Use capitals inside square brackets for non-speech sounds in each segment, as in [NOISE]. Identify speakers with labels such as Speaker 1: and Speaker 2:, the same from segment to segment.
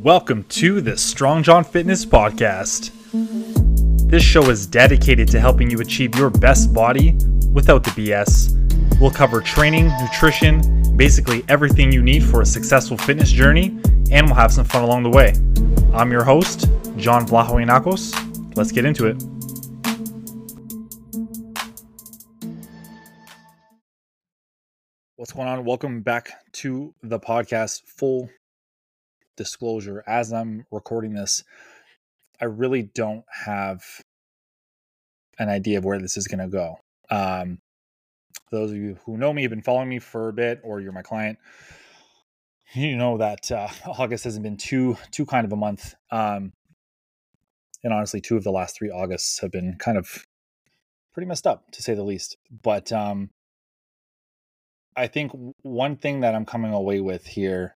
Speaker 1: Welcome to the Strong Jon Fitness Podcast. This show is dedicated to helping you achieve your best body without the BS. We'll cover training, nutrition, basically everything you need for a successful fitness journey, and we'll have some fun along the way. I'm your host, Jon Vlahoinakos. Let's get into it. What's going on? Welcome back to the podcast. Full disclosure as I'm recording this, I really don't have an idea of where this is going to go. Um, those of you who know me have been following me for a bit, or you're my client, you know that uh, [LAUGHS] August hasn't been too too kind of a month. Um, and honestly, two of the last three Augusts have been kind of pretty messed up, to say the least. But um, I think one thing that I'm coming away with here,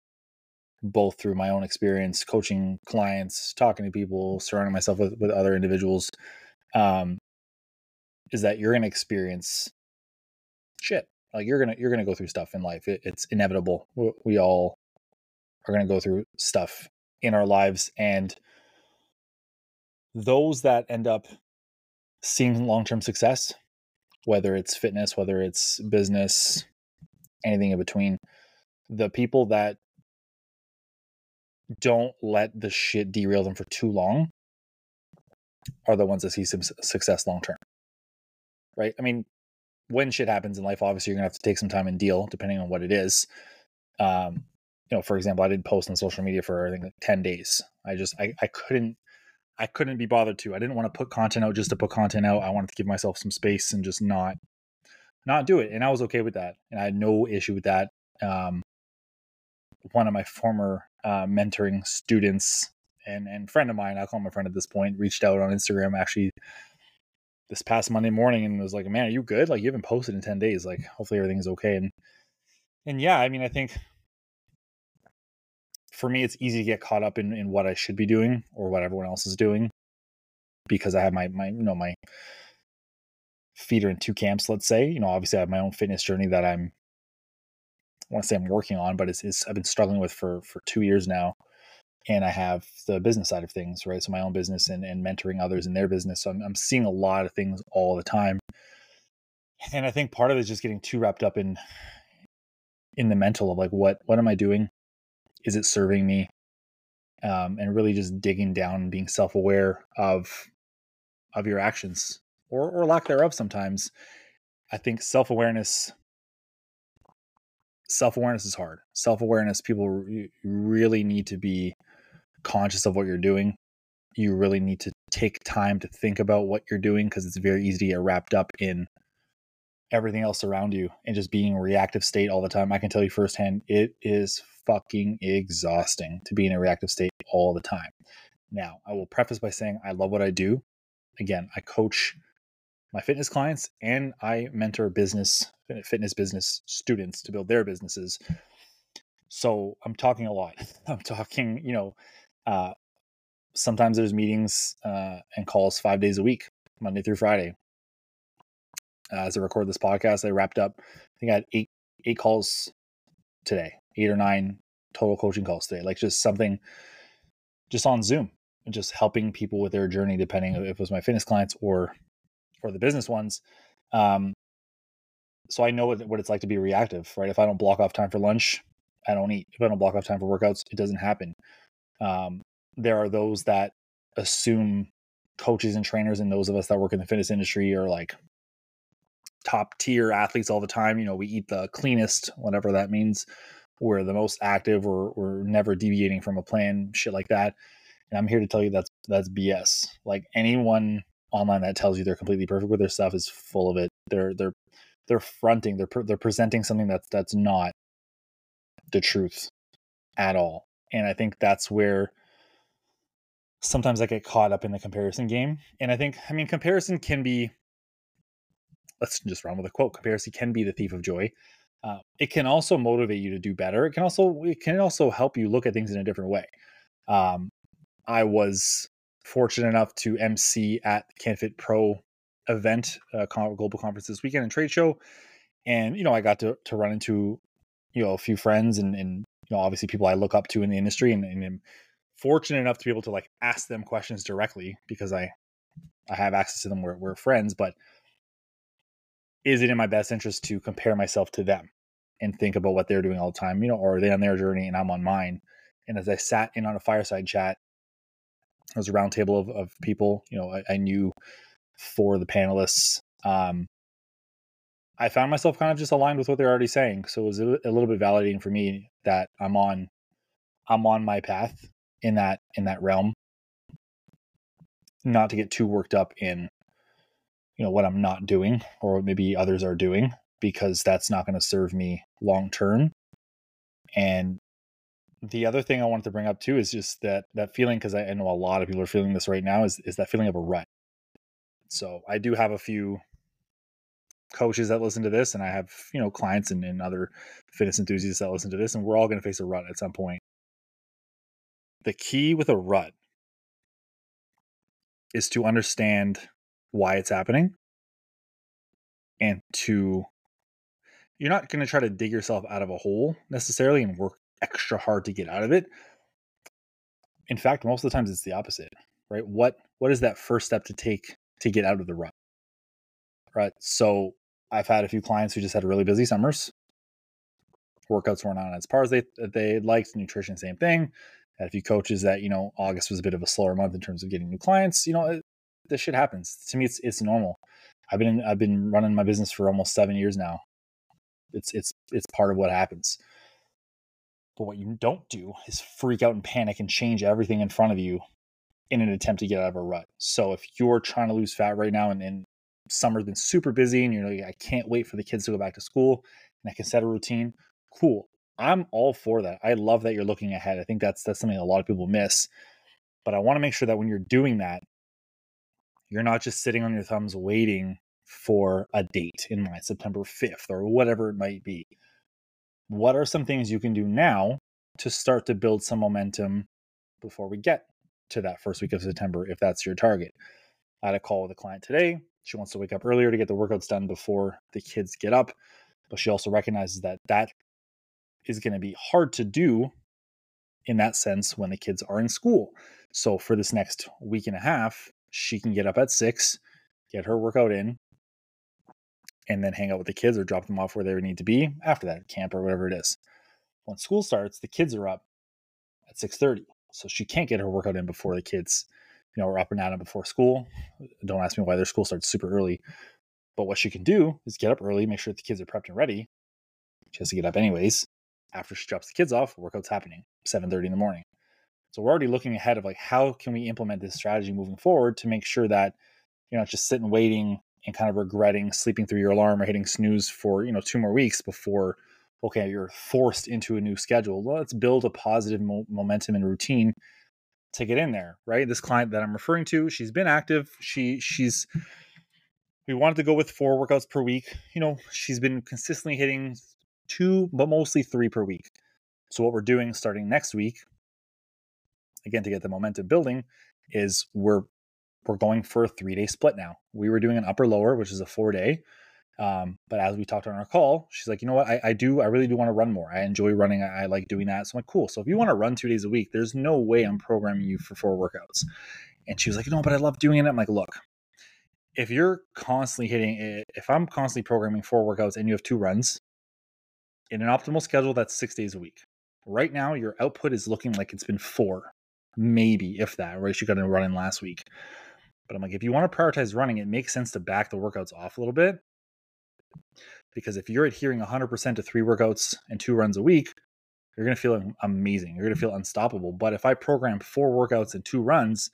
Speaker 1: both through my own experience coaching clients, talking to people, surrounding myself with, with other individuals, um, is that you're going to experience shit. Like you're gonna you're gonna go through stuff in life. It, it's inevitable. We all are gonna go through stuff in our lives, and those that end up seeing long term success, whether it's fitness, whether it's business, anything in between. The people that don't let the shit derail them for too long are the ones that see some success long term. Right? I mean, when shit happens in life, obviously you're gonna have to take some time and deal, depending on what it is. Um, you know, for example, I did post on social media for I think like 10 days. I just I, I couldn't I couldn't be bothered to. I didn't want to put content out just to put content out. I wanted to give myself some space and just not not do it. And I was okay with that. And I had no issue with that. Um, one of my former uh, mentoring students and, and friend of mine, I'll call him a friend at this point, reached out on Instagram actually this past Monday morning and was like, man, are you good? Like you haven't posted in 10 days. Like hopefully everything's okay. And, and yeah, I mean, I think for me, it's easy to get caught up in, in what I should be doing or what everyone else is doing because I have my, my, you know, my, feet are in two camps, let's say. You know, obviously I have my own fitness journey that I'm I want to say I'm working on, but it's, it's I've been struggling with for for two years now. And I have the business side of things, right? So my own business and, and mentoring others in their business. So I'm, I'm seeing a lot of things all the time. And I think part of it is just getting too wrapped up in in the mental of like what what am I doing? Is it serving me? Um, and really just digging down and being self aware of of your actions or or lack thereof sometimes. I think self awareness self awareness is hard. Self awareness, people re- really need to be conscious of what you're doing. You really need to take time to think about what you're doing because it's very easy to get wrapped up in everything else around you and just being reactive state all the time. I can tell you firsthand, it is fucking exhausting to be in a reactive state all the time. Now, I will preface by saying I love what I do. Again, I coach my fitness clients and I mentor business fitness business students to build their businesses. So I'm talking a lot. [LAUGHS] I'm talking, you know, uh, sometimes there's meetings uh, and calls five days a week, Monday through Friday. Uh, as I record this podcast, I wrapped up. I think I had eight eight calls today, eight or nine total coaching calls today. Like just something, just on Zoom, just helping people with their journey, depending if it was my fitness clients or or the business ones. Um, so I know what, what it's like to be reactive, right? If I don't block off time for lunch, I don't eat. If I don't block off time for workouts, it doesn't happen. Um, there are those that assume coaches and trainers and those of us that work in the fitness industry are like top tier athletes all the time. You know, we eat the cleanest, whatever that means. We're the most active. We're, we're never deviating from a plan, shit like that. And I'm here to tell you that's that's BS. Like anyone online that tells you they're completely perfect with their stuff is full of it. They're they're they're fronting. They're they're presenting something that's that's not the truth at all. And I think that's where sometimes I get caught up in the comparison game. And I think I mean comparison can be let's just run with a quote. Comparison can be the thief of joy. Uh, it can also motivate you to do better. It can also it can also help you look at things in a different way. Um, I was fortunate enough to MC at CanFit Pro event, uh, global conference this weekend and trade show. And, you know, I got to, to run into you know, a few friends and, and you know, obviously people I look up to in the industry and, and am fortunate enough to be able to like ask them questions directly because I, I have access to them. We're, we're friends, but is it in my best interest to compare myself to them and think about what they're doing all the time? You know, or are they on their journey and I'm on mine? And as I sat in on a fireside chat, it was a roundtable of, of people, you know, I, I knew for the panelists. Um, I found myself kind of just aligned with what they're already saying. So it was a, little bit validating for me that I'm on, I'm on my path in that in that realm. Not to get too worked up in, you know, what I'm not doing or what maybe others are doing because that's not going to serve me long term. And the other thing I wanted to bring up too is just that that feeling because I, I know a lot of people are feeling this right now is is that feeling of a rut. So I do have a few coaches that listen to this and I have, you know, clients and, and other fitness enthusiasts that listen to this, and we're all going to face a rut at some point. The key with a rut is to understand why it's happening and to you're not going to try to dig yourself out of a hole necessarily and work extra hard to get out of it. In fact, most of the times it's the opposite, right? What what is that first step to take to get out of the rut? Right? So I've had a few clients who just had really busy summers. Workouts weren't on as far as they they liked. Nutrition, same thing. Had a few coaches that you know August was a bit of a slower month in terms of getting new clients. You know, it, this shit happens. To me, it's it's normal. I've been I've been running my business for almost seven years now. It's it's it's part of what happens. But what you don't do is freak out and panic and change everything in front of you in an attempt to get out of a rut. So if you're trying to lose fat right now and, and summer's been super busy and you're like, I can't wait for the kids to go back to school and I can set a routine, cool. I'm all for that. I love that you're looking ahead. I think that's that's something a lot of people miss. But I want to make sure that when you're doing that, you're not just sitting on your thumbs waiting for a date in mind, September 5th or whatever it might be. What are some things you can do now to start to build some momentum before we get to that first week of September, if that's your target? I had a call with a client today. She wants to wake up earlier to get the workouts done before the kids get up, but she also recognizes that that is going to be hard to do in that sense when the kids are in school. So for this next week and a half, she can get up at six, get her workout in, and then hang out with the kids or drop them off where they need to be after that camp or whatever it is. When school starts, the kids are up at 6:30. So she can't get her workout in before the kids, you know, are up and at 'em before school. Don't ask me why their school starts super early. But what she can do is get up early, make sure the kids are prepped and ready. She has to get up anyways. After she drops the kids off, workout's happening 7:30 in the morning. So we're already looking ahead of like how can we implement this strategy moving forward to make sure that you're not just sitting waiting and kind of regretting sleeping through your alarm or hitting snooze for you know two more weeks before okay you're forced into a new schedule. Well, let's build a positive mo- momentum and routine to get in there right? This client that i'm referring to she's been active. She she's we wanted to go with four workouts per week. You know she's been consistently hitting two but mostly three per week. So what we're doing starting next week again to get the momentum building is we're we're going for a three day split now. We were doing an upper lower, which is a four day. Um, but as we talked on our call, she's like, you know what? I, I do, I really do want to run more. I enjoy running. I, I, like doing that. So I'm like, cool. So if you want to run two days a week, there's no way I'm programming you for four workouts. And she was like, no, but I love doing it. I'm like, look, if you're constantly hitting it, if I'm constantly programming four workouts and you have two runs in an optimal schedule, that's six days a week. Right now, your output is looking like it's been four, maybe if that, right? She got in last week. But I'm like, if you want to prioritize running, it makes sense to back the workouts off a little bit. Because if you're adhering 100% to three workouts and two runs a week, you're going to feel amazing. You're going to feel unstoppable. But if I program four workouts and two runs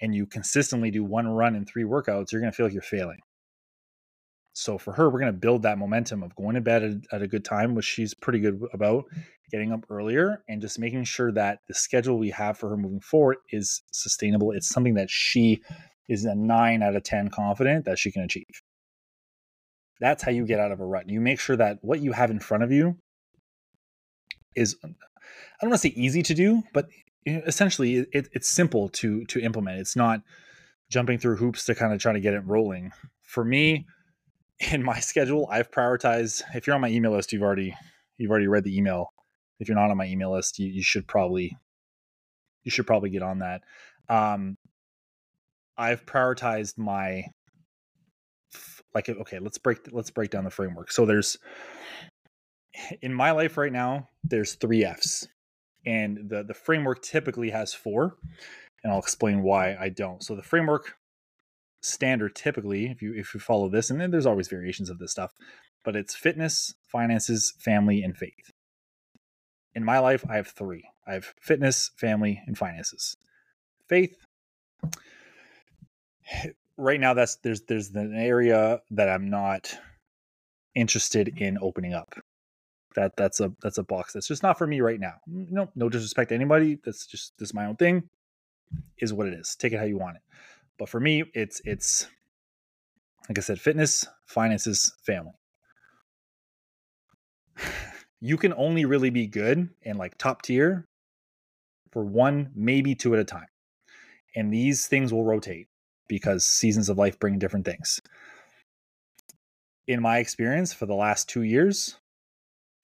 Speaker 1: and you consistently do one run and three workouts, you're going to feel like you're failing. So for her, we're going to build that momentum of going to bed at, a good time, which she's pretty good about, getting up earlier, and just making sure that the schedule we have for her moving forward is sustainable. It's something that she is a nine out of 10 confident that she can achieve. That's how you get out of a rut. You make sure that what you have in front of you is, I don't want to say easy to do, but essentially it, it's simple to to implement. It's not jumping through hoops to kind of try to get it rolling. For me, [LAUGHS] in my schedule, I've prioritized. If you're on my email list, you've already you've already read the email. If you're not on my email list, you, you should probably you should probably get on that. Um, I've prioritized my like okay, let's break let's break down the framework. So there's in my life right now, there's three F's, and the the framework typically has four, and I'll explain why I don't. So the framework standard typically, if you if you follow this, and then there's always variations of this stuff, but it's fitness, finances, family, and faith. In my life, I have three. I have fitness, family, and finances. Faith. Right now, that's there's there's an area that I'm not interested in opening up that that's a that's a box that's just not for me right now. No, no disrespect to anybody. That's just this is my own thing. Is what it is. Take it how you want it. But for me, it's it's like I said, fitness, finances, family. You can only really be good and like top tier for one, maybe two at a time. And these things will rotate because seasons of life bring different things. In my experience, for the last two years,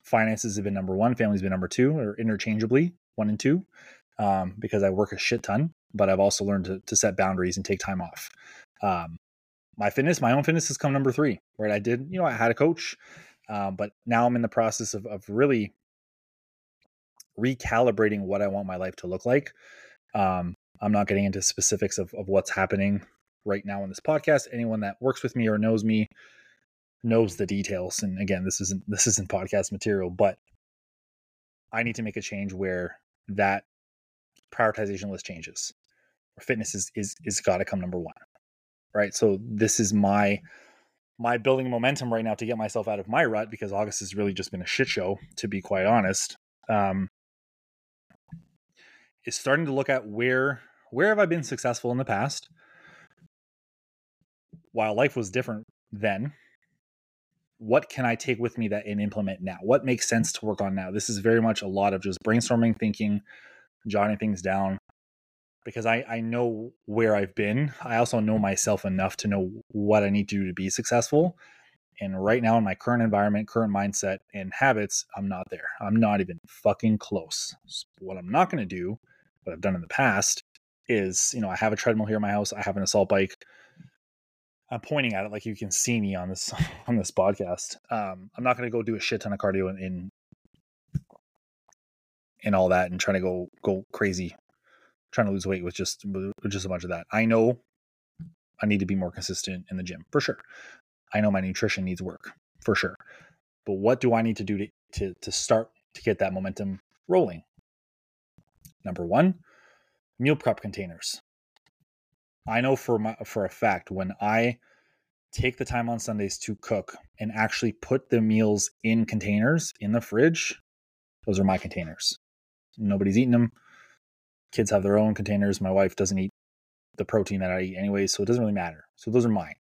Speaker 1: finances have been number one, family's been number two, or interchangeably one and two, um, because I work a shit ton, but I've also learned to, to set boundaries and take time off. Um, my fitness, my own fitness has come number three, right? I did, you know, I had a coach, um, but now I'm in the process of, of really recalibrating what I want my life to look like. Um, I'm not getting into specifics of, of what's happening right now in this podcast. Anyone that works with me or knows me knows the details. And again, this isn't this isn't podcast material, but I need to make a change where that prioritization list changes. Fitness is is is got to come number one, right? So this is my my building momentum right now to get myself out of my rut because August has really just been a shit show, to be quite honest. Um, is starting to look at where where have I been successful in the past, while life was different then, what can I take with me that and implement now? What makes sense to work on now? This is very much a lot of just brainstorming, thinking, jotting things down because I, I know where I've been. I also know myself enough to know what I need to do to be successful. And right now, in my current environment, current mindset, and habits, I'm not there. I'm not even fucking close. what I'm not going to do, what I've done in the past, is you know, I have a treadmill here in my house, I have an assault bike. I'm pointing at it like you can see me on this [LAUGHS] on this podcast. Um, I'm not going to go do a shit ton of cardio in, in and all that and trying to go go crazy, trying to lose weight with just with just a bunch of that. I know I need to be more consistent in the gym for sure. I know my nutrition needs work for sure. But what do I need to do to to, to start to get that momentum rolling? Number one, meal prep containers. I know for my for a fact when I take the time on Sundays to cook and actually put the meals in containers in the fridge, those are my containers. Nobody's eating them. Kids have their own containers. My wife doesn't eat the protein that I eat anyway, so it doesn't really matter. So those are mine.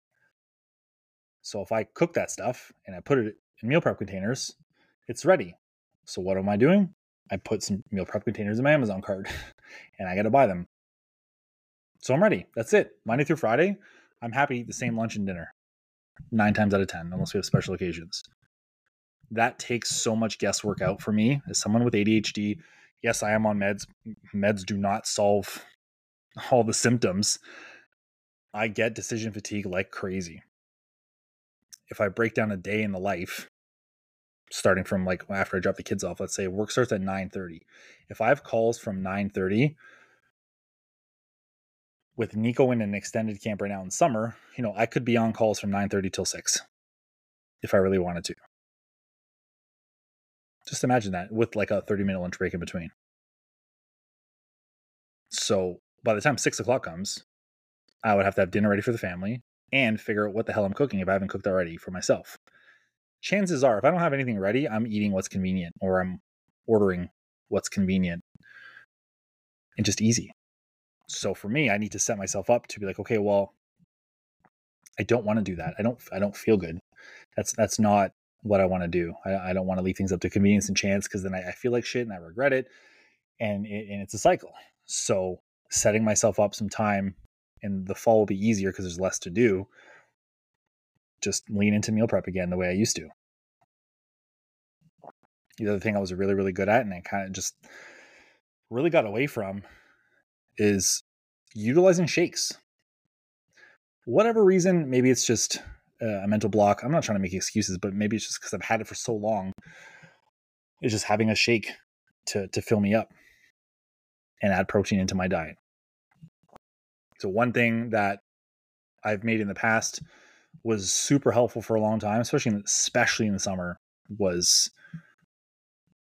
Speaker 1: So if I cook that stuff and I put it in meal prep containers, it's ready. So what am I doing? I put some meal prep containers in my Amazon card [LAUGHS] and I got to buy them. So I'm ready. That's it. Monday through Friday, I'm happy to eat the same lunch and dinner nine times out of 10, unless we have special occasions. That takes so much guesswork out for me as someone with ADHD. Yes, I am on meds. Meds do not solve [LAUGHS] all the symptoms. I get decision fatigue like crazy. If I break down a day in the life, starting from like after I drop the kids off, let's say work starts at 9:30. If I have calls from 9:30 with Nico in an extended camp right now in summer, you know, I could be on calls from 9:30 till 6 if I really wanted to. Just imagine that with like a 30 minute lunch break in between. So by the time six o'clock comes, I would have to have dinner ready for the family and figure out what the hell I'm cooking if I haven't cooked already for myself. Chances are, if I don't have anything ready, I'm eating what's convenient or I'm ordering what's convenient and just easy. So for me, I need to set myself up to be like, okay, well, I don't want to do that. I don't I don't feel good. That's that's not what I want to do. I, I don't want to leave things up to convenience and chance because then I, I, feel like shit and I regret it. And it, and it's a cycle. So setting myself up some time and the fall will be easier because there's less to do. Just lean into meal prep again the way I used to. The other thing I was really, really good at, and I kind of just really got away from, is utilizing shakes. Whatever reason, maybe it's just uh, a mental block. I'm not trying to make excuses, but maybe it's just because I've had it for so long. It's just having a shake to to fill me up and add protein into my diet. So one thing that I've made in the past was super helpful for a long time, especially in, especially in the summer, was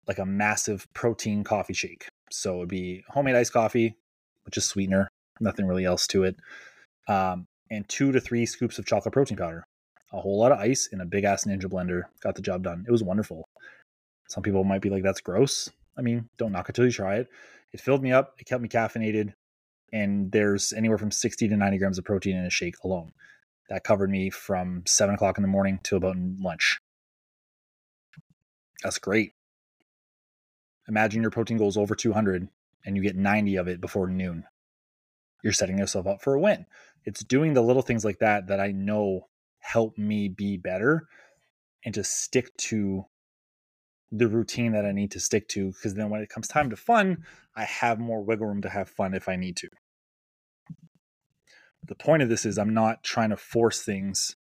Speaker 1: like a massive protein coffee shake. So it'd be homemade iced coffee, which is sweetener, nothing really else to it, um, and two to three scoops of chocolate protein powder, a whole lot of ice in a big ass Ninja blender. Got the job done. It was wonderful. Some people might be like, "That's gross." I mean, don't knock it till you try it. It filled me up. It kept me caffeinated and there's anywhere from 60 to 90 grams of protein in a shake alone. That covered me from seven o'clock in the morning to about lunch. That's great. Imagine your protein goes over 200 and you get 90 of it before noon. You're setting yourself up for a win. It's doing the little things like that that I know help me be better and to stick to the routine that I need to stick to because then when it comes time to fun, I have more wiggle room to have fun if I need to. The point of this is I'm not trying to force things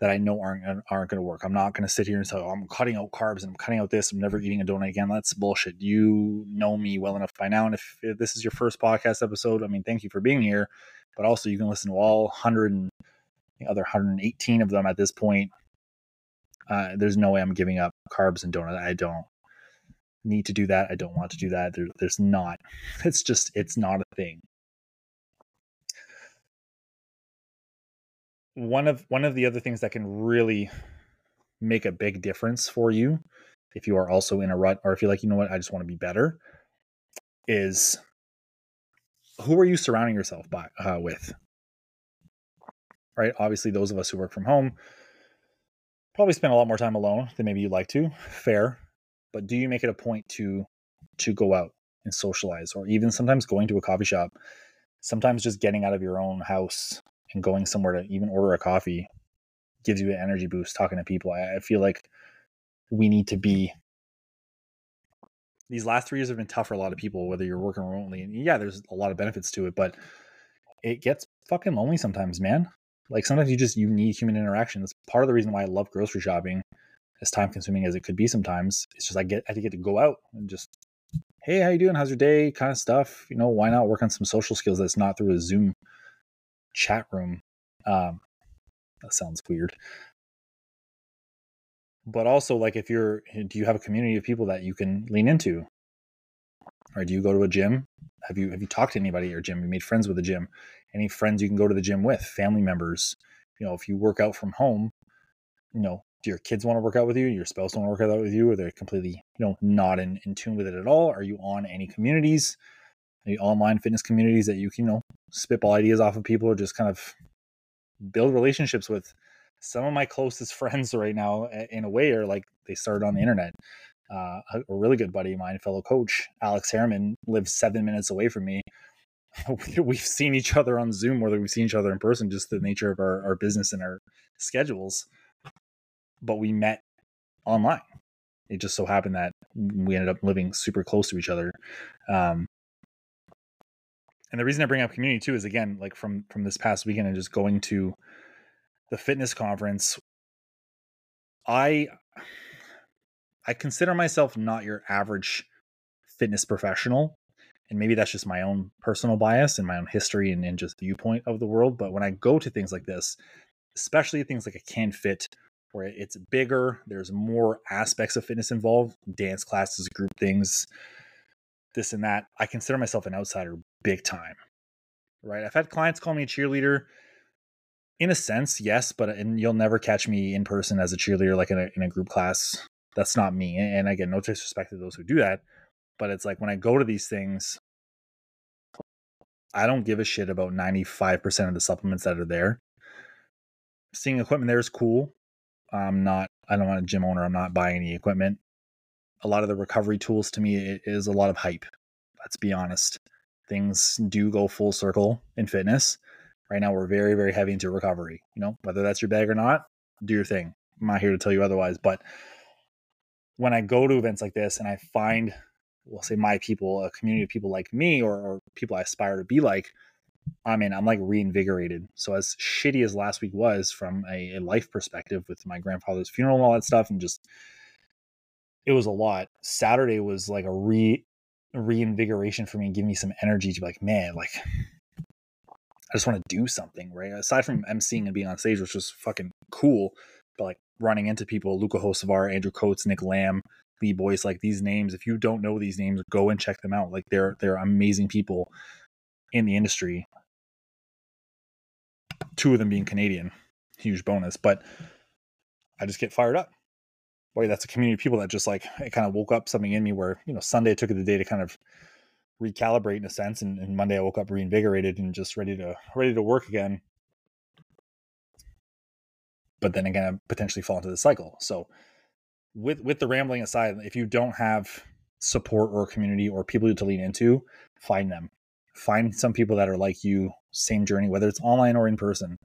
Speaker 1: that I know aren't aren't going to work. I'm not going to sit here and say, oh, I'm cutting out carbs and I'm cutting out this. I'm never eating a donut again. That's bullshit. You know me well enough by now. And if, if this is your first podcast episode, I mean, thank you for being here. But also, you can listen to all 100 and the other 118 of them at this point uh, there's no way I'm giving up carbs and donut. I don't need to do that. I don't want to do that. There, there's not. [LAUGHS] It's just it's not a thing. One of one of the other things that can really make a big difference for you if you are also in a rut or if you're like, you know what, I just want to be better, is who are you surrounding yourself by uh, with? Right? Obviously, those of us who work from home, probably spend a lot more time alone than maybe you'd like to. Fair, but do you make it a point to to go out and socialize, or even sometimes going to a coffee shop? Sometimes just getting out of your own house and going somewhere to even order a coffee gives you an energy boost. Talking to people, I, I feel like we need to be. These last three years have been tough for a lot of people, whether you're working remotely. And yeah, there's a lot of benefits to it, but it gets fucking lonely sometimes, man. Like sometimes you just you need human interaction. That's part of the reason why I love grocery shopping, as time consuming as it could be sometimes. It's just I get I get to go out and just hey, how you doing? How's your day? Kind of stuff. You know, why not work on some social skills that's not through a Zoom chat room? Um, that sounds weird. But also, like, if you're, do you have a community of people that you can lean into? Or do you go to a gym? Have you have you talked to anybody at your gym? You made friends with a gym? any friends you can go to the gym with, family members. You know, if you work out from home, you know, do your kids want to work out with you? Your spouse want to work out with you? Or they're completely, you know, not in, in tune with it at all? Are you on any communities, online fitness communities that you can, you know, spitball ideas off of people or just kind of build relationships with? Some of my closest [LAUGHS] friends right now, in a way, are like they started on the internet. Uh, a really good buddy of mine, fellow coach Alex Harriman, lives seven minutes away from me. [LAUGHS] we've seen each other on Zoom, whether we've seen each other in person, just the nature of our, our business and our schedules. But we met online. It just so happened that we ended up living super close to each other. Um, and the reason I bring up community too is again, like from from this past weekend and just going to the fitness conference. I I consider myself not your average fitness professional and maybe that's just my own personal bias and my own history and, and just viewpoint of the world. But when I go to things like this, especially things like a can fit where it's bigger, there's more aspects of fitness involved, dance classes, group things, this and that. I consider myself an outsider big time. Right? I've had clients call me a cheerleader. In a sense, yes, but uh, and you'll never catch me in person as a cheerleader like in a, in a group class. That's not me. And again, no disrespect to those who do that but it's like when I go to these things, I don't give a shit about 95% of the supplements that are there. Seeing equipment there is cool. I'm not, I don't want a gym owner. I'm not buying any equipment. A lot of the recovery tools to me is a lot of hype. Let's be honest. Things do go full circle in fitness. Right now, we're very, very heavy into recovery. You know, whether that's your bag or not, do your thing. I'm not here to tell you otherwise, but when I go to events like this and I find, we'll say my people, a community of people like me or, or people I aspire to be like, I mean, I'm like reinvigorated. So as shitty as last week was from a, a life perspective with my grandfather's funeral and all that stuff, and just it was a lot. Saturday was like a re reinvigoration for me and give me some energy to be like, man, like I just want to do something, right? Aside from emceeing and being on stage, which was fucking cool, but like running into people, Luka Hocevar, Andrew Coates, Nick Lamb, Lee Boyce, like these names, if you don't know these names, go and check them out. Like they're they're amazing people in the industry. Two of them being Canadian, huge bonus. But I just get fired up. Boy, that's a community of people that just like it kind of woke up something in me where, you know, Sunday I took the day to kind of recalibrate in a sense and, and Monday I woke up reinvigorated and just ready to ready to work again. But then again, I potentially fall into the cycle. So with with the rambling aside, if you don't have support or community or people to lean into, find them find some people that are like you, same journey, whether it's online or in person.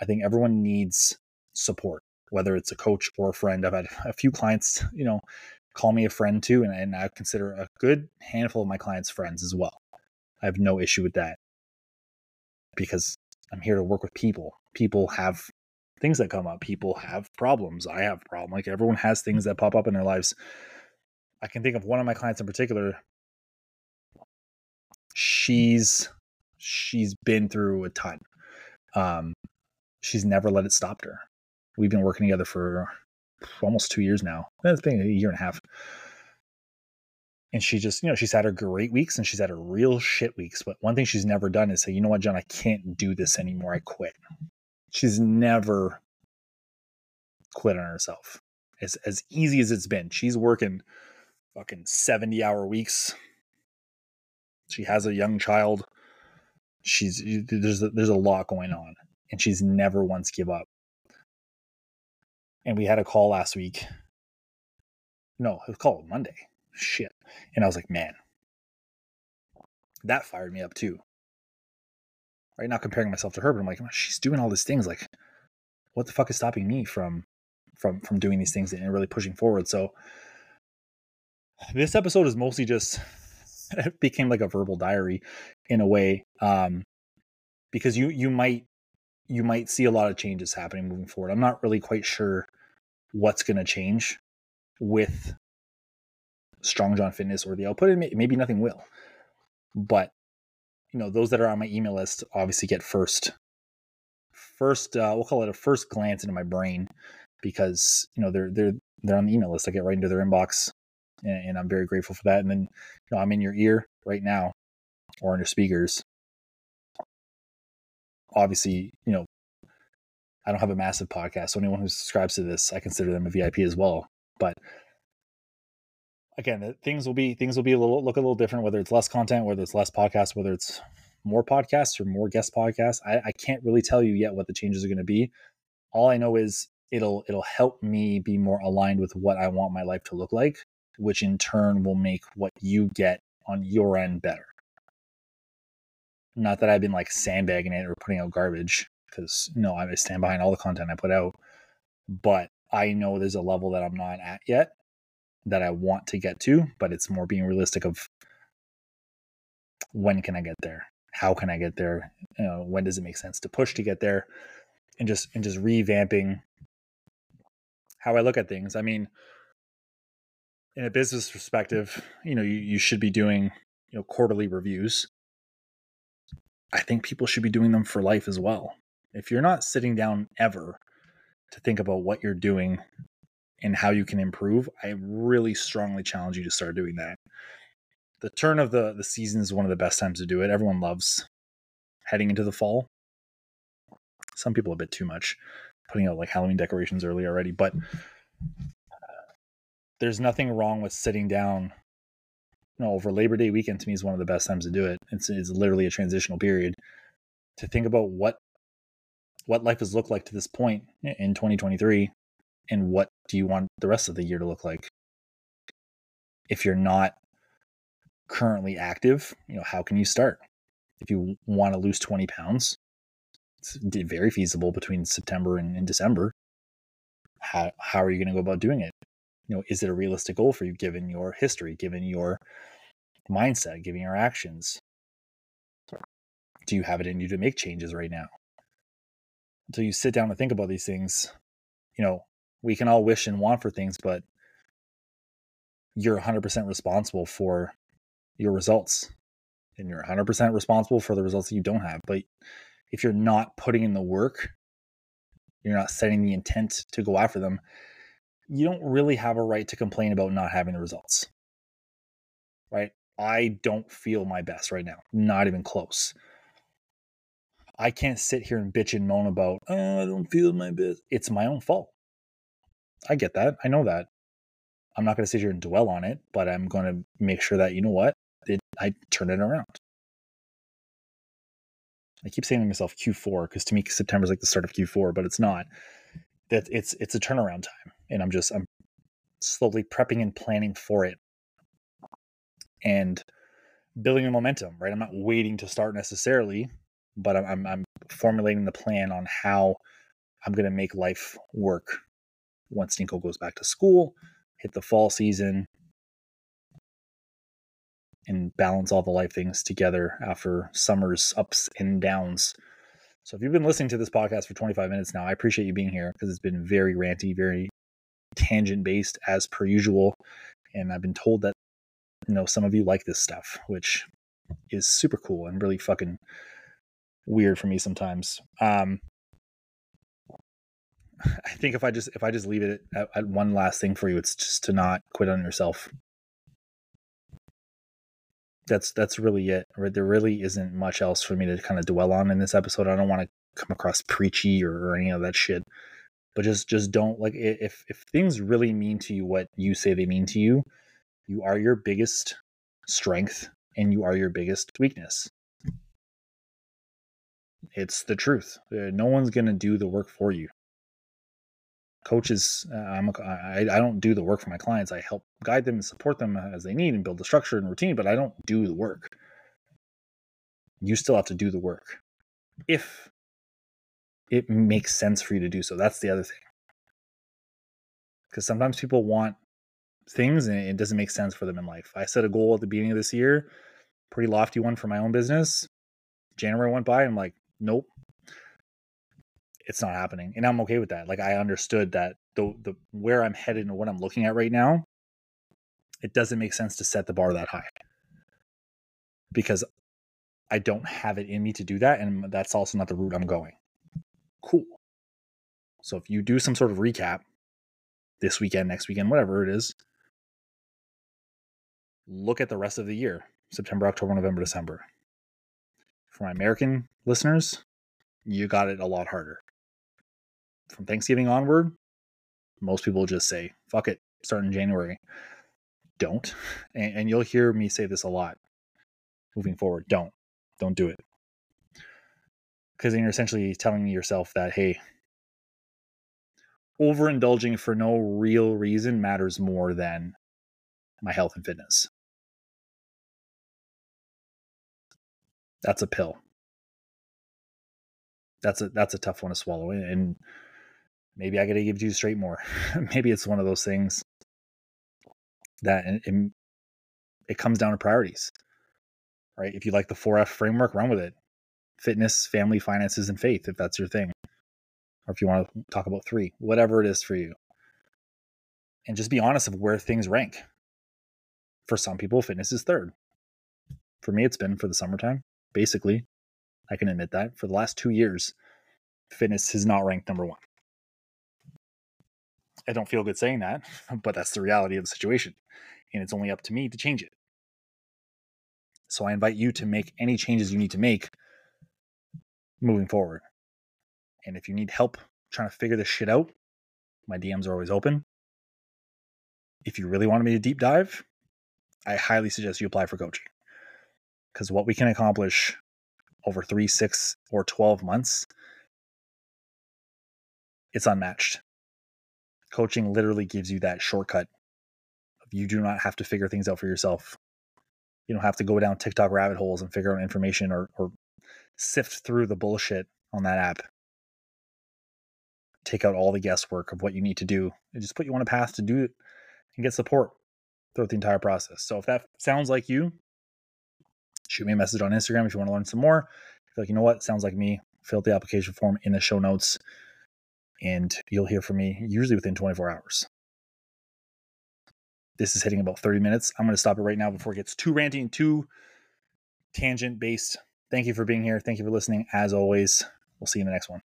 Speaker 1: I think everyone needs support, whether it's a coach or a friend. I've had a few clients, you know, call me a friend too, and, and I consider a good handful of my clients friends as well. I have no issue with that because I'm here to work with people. People have things that come up. People have problems. I have problems. Like everyone has things that pop up in their lives. I can think of one of my clients in particular she's she's been through a ton. Um, she's never let it stop her. We've been working together for almost two years now. It's been a year and a half. And she just, you know, she's had her great weeks and she's had her real shit weeks. But one thing she's never done is say, you know what, Jon, I can't do this anymore. I quit. She's never quit on herself. As as easy as it's been. She's working fucking 70 hour weeks, she has a young child. She's there's a, there's a lot going on, and she's never once give up. And we had a call last week. No, it was called Monday. Shit. And I was like, man, that fired me up too. Right now, comparing myself to her, but I'm like, she's doing all these things. Like, what the fuck is stopping me from from from doing these things and really pushing forward? So, this episode is mostly just it [LAUGHS] became like a verbal diary in a way um, because you you might you might see a lot of changes happening moving forward. I'm not really quite sure what's going to change with Strong Jon Fitness or the output, maybe nothing will. But you know, those that are on my email list obviously get first, first uh, we'll call it a first glance into my brain because you know they're they're they're on the email list. I get right into their inbox and, and I'm very grateful for that. And then you know, I'm in your ear right now, or on your speakers. Obviously, you know, I don't have a massive podcast, so anyone who subscribes to this, I consider them a VIP as well. But again, things will be things will be a little look a little different, whether it's less content, whether it's less podcasts, whether it's more podcasts or more guest podcasts. I, I can't really tell you yet what the changes are going to be. All I know is it'll it'll help me be more aligned with what I want my life to look like which in turn will make what you get on your end better. Not that I've been like sandbagging it or putting out garbage, because no, I stand behind all the content I put out. But I know there's a level that I'm not at yet that I want to get to, but it's more being realistic of when can I get there? How can I get there? You know, when does it make sense to push to get there? And just and just revamping how I look at things. I mean, in a business perspective, you know, you, you should be doing, you know, quarterly reviews. I think people should be doing them for life as well. If you're not sitting down ever to think about what you're doing and how you can improve, I really strongly challenge you to start doing that. The turn of the the season is one of the best times to do it. Everyone loves heading into the fall. Some people a bit too much, putting out like Halloween decorations early already, but uh, there's nothing wrong with sitting down. Know, over Labor Day weekend to me is one of the best times to do it. It's, it's literally a transitional period to think about what what life has looked like to this point in 2023 and what do you want the rest of the year to look like? If you're not currently active you know how can you start? If you want to lose 20 pounds it's very feasible between september and, and december. How, how are you going to go about doing it? You know, is it a realistic goal for you given your history, given your mindset, giving your actions? Do you have it in you to make changes right now? Until you sit down and think about these things, you know, we can all wish and want for things, but you're 100% responsible for your results and you're 100% responsible for the results that you don't have. But if you're not putting in the work, you're not setting the intent to go after them, you don't really have a right to complain about not having the results. Right? I don't feel my best right now, not even close. I can't sit here and bitch and moan about, oh, I don't feel my best. It's my own fault. I get that. I know that. I'm not going to sit here and dwell on it, but I'm going to make sure that, you know what? It, I turn it around. I keep saying to myself Q4 because to me September is like the start of Q4, but it's not. That it's it's a turnaround time, and I'm just I'm slowly prepping and planning for it, and building the momentum. Right, I'm not waiting to start necessarily, but I'm I'm, I'm formulating the plan on how I'm going to make life work once Nico goes back to school, hit the fall season, and balance all the life things together after summer's ups and downs. So if you've been listening to this podcast for 25 minutes now, I appreciate you being here because it's been very ranty, very tangent based as per usual. And I've been told that you know some of you like this stuff, which is super cool and really fucking weird for me sometimes. Um [LAUGHS] I think if I just if I just leave it at, at one last thing for you, it's just to not quit on yourself that's that's really it. There really isn't much else for me to kind of dwell on in this episode. I don't want to come across preachy or, or any of that shit. But just just don't like if if things really mean to you what you say they mean to you, you are your biggest strength and you are your biggest weakness. It's the truth. Uh, no one's going to do the work for you. Coaches uh, i'm a, I, I don't do the work for my clients. I help guide them and support them as they need and build the structure and routine but i don't do the work. You still have to do the work. If it makes sense for you to do so. That's the other thing. Because sometimes people want things and it doesn't make sense for them in life. I set a goal at the beginning of this year pretty lofty one for my own business. January went by and i'm like nope. It's not happening and i'm okay with that like i understood that the the where i'm headed and what i'm looking at right now it doesn't make sense to set the bar that high. Because i don't have it in me to do that and that's also not the route i'm going. Cool. So if you do some sort of recap this weekend next weekend whatever it is look at the rest of the year september october november december for my american listeners you got it a lot harder from Thanksgiving onward, most people just say, fuck it, start in January. Don't. And, and, you'll hear me say this a lot moving forward. Don't. Don't do it. Because then you're essentially telling yourself that, hey, overindulging for no real reason matters more than my health and fitness. That's a pill. That's a that's a tough one to swallow. And maybe I got to give you straight more. [LAUGHS] maybe it's one of those things that it, it comes down to priorities, right? If you like the 4F framework, run with it. Fitness, family, finances, and faith, if that's your thing. Or if you want to talk about three, whatever it is for you. And just be honest of where things rank. For some people, fitness is third. For me, it's been for the summertime, basically. I can admit that. For the last two years, fitness has not ranked number one. I don't feel good saying that, [LAUGHS] but that's the reality of the situation. And it's only up to me to change it. So I invite you to make any changes you need to make moving forward. And if you need help trying to figure this shit out, my DMs are always open. If you really want me to deep dive, I highly suggest you apply for coaching. Because what we can accomplish over three, six, or 12 months, it's unmatched coaching literally gives you that shortcut. You do not have to figure things out for yourself. You don't have to go down TikTok rabbit holes and figure out information or, or sift through the bullshit on that app. Take out all the guesswork of what you need to do and just put you on a path to do it and get support throughout the entire process. So if that sounds like you, shoot me a message on Instagram if you want to learn some more. Like, you know what, sounds like me, fill out the application form in the show notes and you'll hear from me usually within 24 hours. This is hitting about 30 minutes. I'm going to stop it right now before it gets too ranting, too tangent based. Thank you for being here. Thank you for listening. As always, we'll see you in the next one.